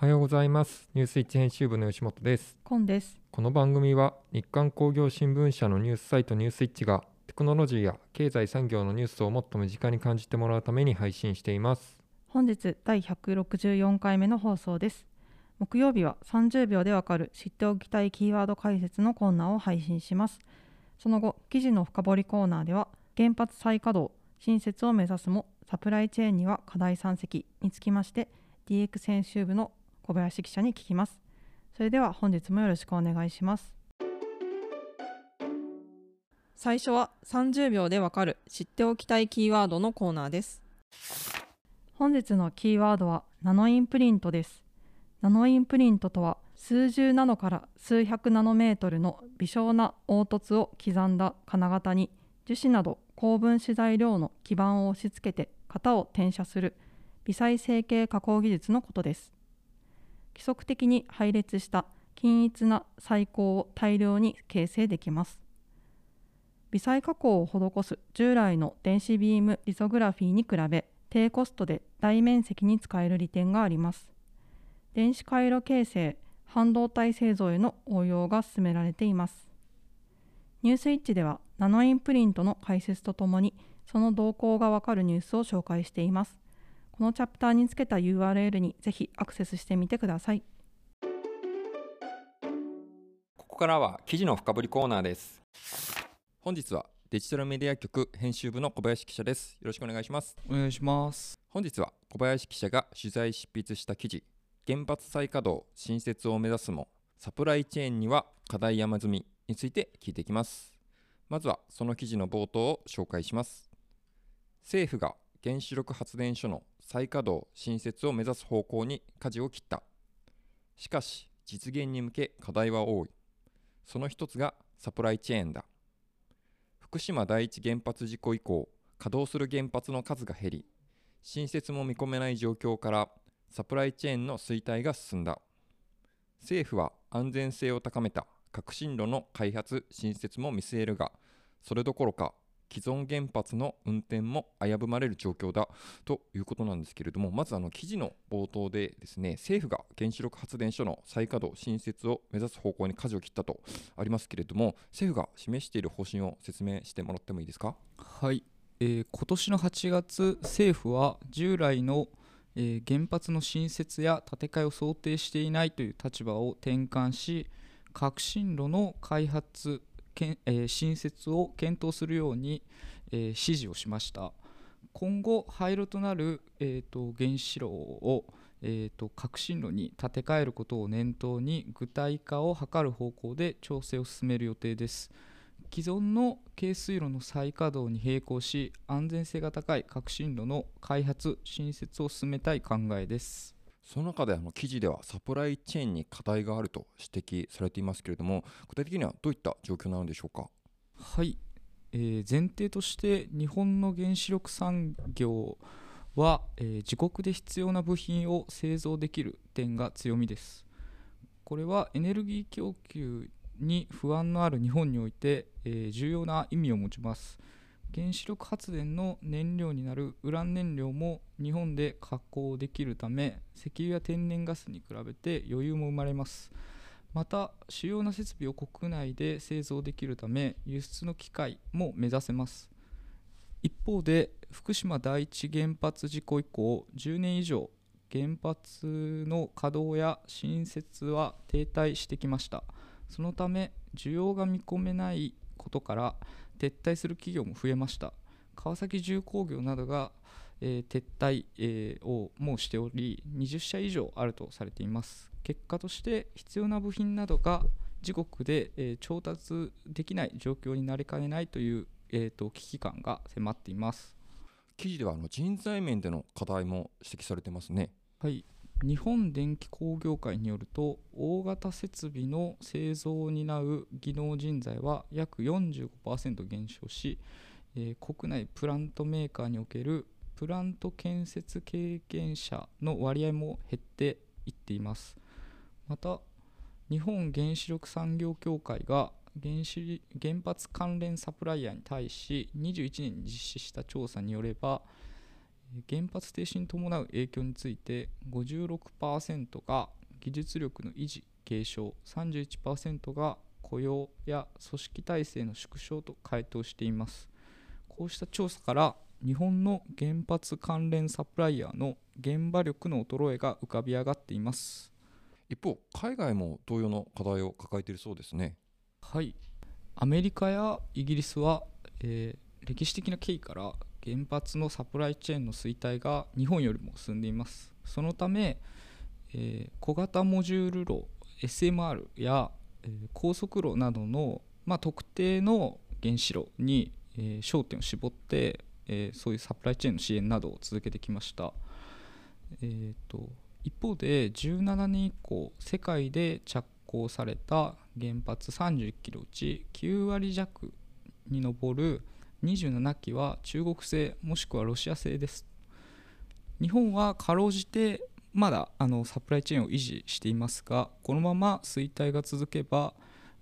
おはようございますニュースイッチ編集部の吉本ですコンです。この番組は日刊工業新聞社のニュースサイトニュースイッチがテクノロジーや経済産業のニュースをもっと身近に感じてもらうために配信しています本日第164回目の放送です。木曜日は30秒でわかる知っておきたいキーワード解説のコーナーを配信します。その後、記事の深掘りコーナーでは原発再稼働、新設を目指すもサプライチェーンには課題山積につきまして DX 編集部の小林記者に聞きます。それでは本日もよろしくお願いします。最初は30秒でわかる知っておきたいキーワードのコーナーです。本日のキーワードはナノインプリントです。ナノインプリントとは数十ナノから数百ナノメートルの微小な凹凸を刻んだ金型に樹脂など高分子材料の基板を押し付けて型を転写する微細成形加工技術のことです。規則的に配列した均一な細工を大量に形成できます。微細加工を施す従来の電子ビームリソグラフィーに比べ低コストで大面積に使える利点があります。電子回路形成、半導体製造への応用が進められています。ニュースイッチではナノインプリントの解説とともにその動向がわかるニュースを紹介しています。このチャプターにつけた URL にぜひアクセスしてみてください。ここからは記事の深掘りコーナーです。本日はデジタルメディア局編集部の小林記者です。よろしくお願いします。お願いします。本日は小林記者が取材執筆した記事。原発再稼働新設を目指すもサプライチェーンには課題山積みについて聞いていきます。まずはその記事の冒頭を紹介します。政府が原子力発電所の再稼働新設を目指す方向に舵を切った。しかし実現に向け課題は多い。その一つがサプライチェーンだ。福島第一原発事故以降稼働する原発の数が減り新設も見込めない状況からサプライチェーンの衰退が進んだ。政府は安全性を高めた革新炉の開発新設も見据えるがそれどころか既存原発の運転も危ぶまれる状況だということなんですけれどもまずあの記事の冒頭でですね政府が原子力発電所の再稼働新設を目指す方向に舵を切ったとありますけれども政府が示している方針を説明してもらってもいいですか？はい、えー今年の8月、政府は従来の、えー原発の新設や建て替えを想定していないという立場を転換し、革新炉の開発、けんえー新設を検討するように、えー指示をしました。今後、廃炉となる、えーと原子炉を、えーと革新炉に建て替えることを念頭に具体化を図る方向で調整を進める予定です。既存の軽水炉の再稼働に並行し安全性が高い革新炉の開発新設を進めたい考えですその中であの記事ではサプライチェーンに課題があると指摘されていますけれども具体的にはどういった状況なのでしょうか？はい、えー前提として日本の原子力産業は、えー自国で必要な部品を製造できる点が強みです。これはエネルギー供給に不安のある日本において、えー重要な意味を持ちます。原子力発電の燃料になるウラン燃料も日本で加工できるため石油や天然ガスに比べて余裕も生まれます。また主要な設備を国内で製造できるため輸出の機会も目指せます。一方で福島第一原発事故以降10年以上原発の稼働や新設は停滞してきました。そのため需要が見込めないことから撤退する企業も増えました。川崎重工業などが、えー撤退、えーをもうしており20社以上あるとされています。結果として必要な部品などが自国で、えー調達できない状況になりかねないという、えーと危機感が迫っています。記事ではあの人材面での課題も指摘されてますね。はい、日本電気工業会によると大型設備の製造を担う技能人材は約45%減少し、えー国内プラントメーカーにおけるプラント建設経験者の割合も減っていっています。また日本原子力産業協会が原子原発関連サプライヤーに対し21年に実施した調査によれば原発停止に伴う影響について56%が技術力の維持継承31%が雇用や組織体制の縮小と回答しています。こうした調査から日本の原発関連サプライヤーの現場力の衰えが浮かび上がっています。一方海外も同様の課題を抱えているそうですね。はい。アメリカやイギリスは、えー歴史的な経緯から原発のサプライチェーンの衰退が日本よりも進んでいます。そのため、えー小型モジュール炉 SMR や、えー高速炉などの、まあ、特定の原子炉に、えー焦点を絞って、えそういうサプライチェーンの支援などを続けてきました、えーと一方で17年以降世界で着工された原発31基のうち9割弱に上る27基は中国製もしくはロシア製です。日本はかろうじてまだあのサプライチェーンを維持していますがこのまま衰退が続けば、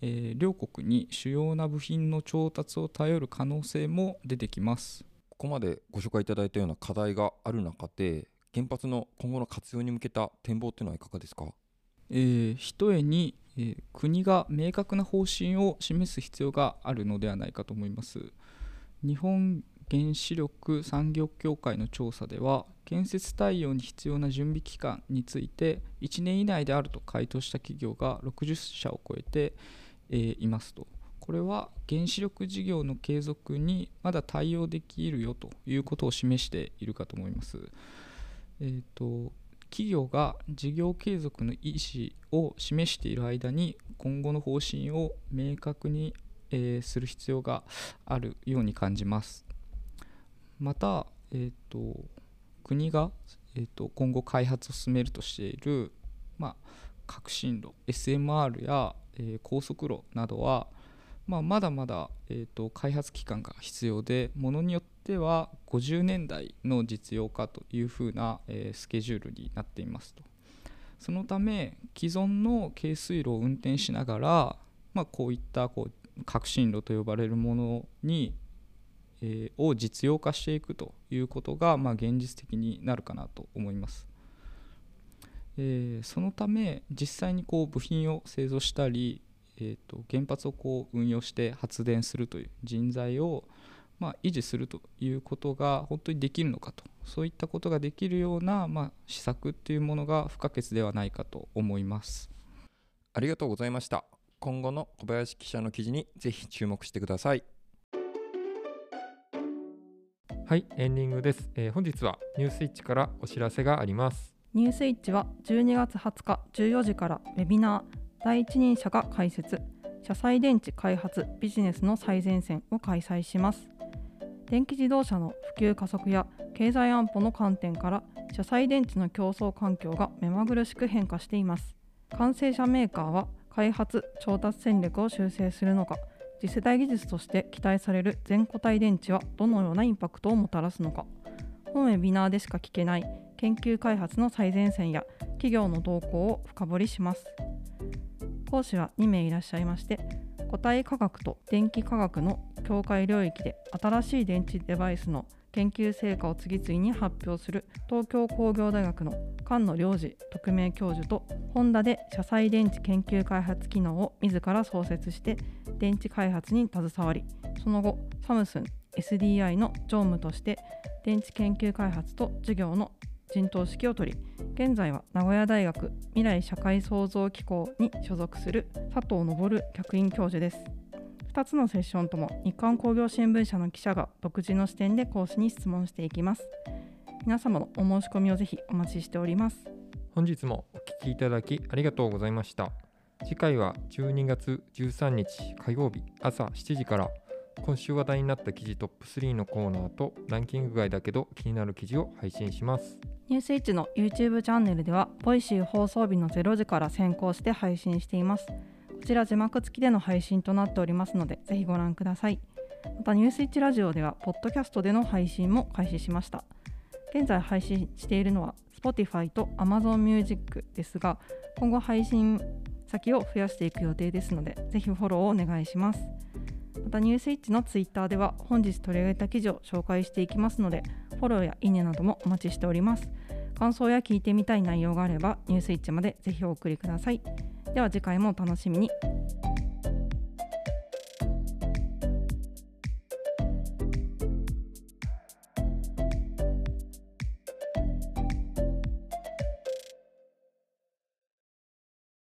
えー両国に主要な部品の調達を頼る可能性も出てきます。ここまでご紹介いただいたような課題がある中で原発の今後の活用に向けた展望というのはいかがですか？えーひとえに、えー国が明確な方針を示す必要があるのではないかと思います日本原子力産業協会の調査では建設対応に必要な準備期間について1年以内であると回答した企業が60社を超えて、えーいますとこれは原子力事業の継続にまだ対応できるよということを示しているかと思います。えーと企業が事業継続の意思を示している間に今後の方針を明確に、えーする必要があるように感じます。また、えー、と国が、えー、と今後開発を進めるとしている、まあ、革新炉 SMR や、えー高速炉などは、まあ、まだまだ、えー、と開発期間が必要でものによっては50年代の実用化というふうな、えースケジュールになっていますと。そのため既存の軽水炉を運転しながら、まあ、こういったこう革新炉と呼ばれるものに、えーを実用化していくということが、まあ、現実的になるかなと思います。えーそのため実際にこう部品を製造したり、えー、と原発をこう運用して発電するという人材を、まあ、維持するということが本当にできるのかとそういったことができるような、まあ、施策っていうものが不可欠ではないかと思います。ありがとうございました今後の小林記者の記事にぜひ注目してください。はいエンディングです、えー本日はニュースイッチからお知らせがあります。ニュースイッチは12月20日14時からウェビナー第一人者が解説車載電池開発ビジネスの最前線を開催します。電気自動車の普及加速や経済安保の観点から車載電池の競争環境が目まぐるしく変化しています。完成車メーカーは開発調達戦略を修正するのか次世代技術として期待される全固体電池はどのようなインパクトをもたらすのか。本ウェビナーでしか聞けない研究開発の最前線や企業の動向を深掘りします。講師は2名いらっしゃいまして固体化学と電気化学の境界領域で新しい電池デバイスの研究成果を次々に発表する東京工業大学の菅野良二特命教授とホンダで車載電池研究開発機能を自ら創設して電池開発に携わりその後サムスン SDI の常務として電池研究開発と事業の陣頭指揮を取り現在は名古屋大学未来社会創造機構に所属する佐藤昇客員教授です。2つのセッションとも日刊工業新聞社の記者が独自の視点で講師に質問していきます。皆様のお申し込みをぜひお待ちしております。本日もお聞きいただきありがとうございました。次回は12月13日火曜日朝7時から今週話題になった記事トップ3のコーナーとランキング外だけど気になる記事を配信します。ニュースイッチの YouTube チャンネルでは Voicy 放送日の0時から先行して配信しています。こちら字幕付きでの配信となっておりますので、ぜひご覧ください。また、ニュースイッチラジオでは、ポッドキャストでの配信も開始しました。現在配信しているのは、Spotify と Amazon Music ですが、今後配信先を増やしていく予定ですので、ぜひフォローをお願いします。また、ニュースイッチの Twitter では、本日取り上げた記事を紹介していきますので、フォローやいいねなどもお待ちしております。感想や聞いてみたい内容があれば、ニュースイッチまでぜひお送りください。では次回もお楽しみに。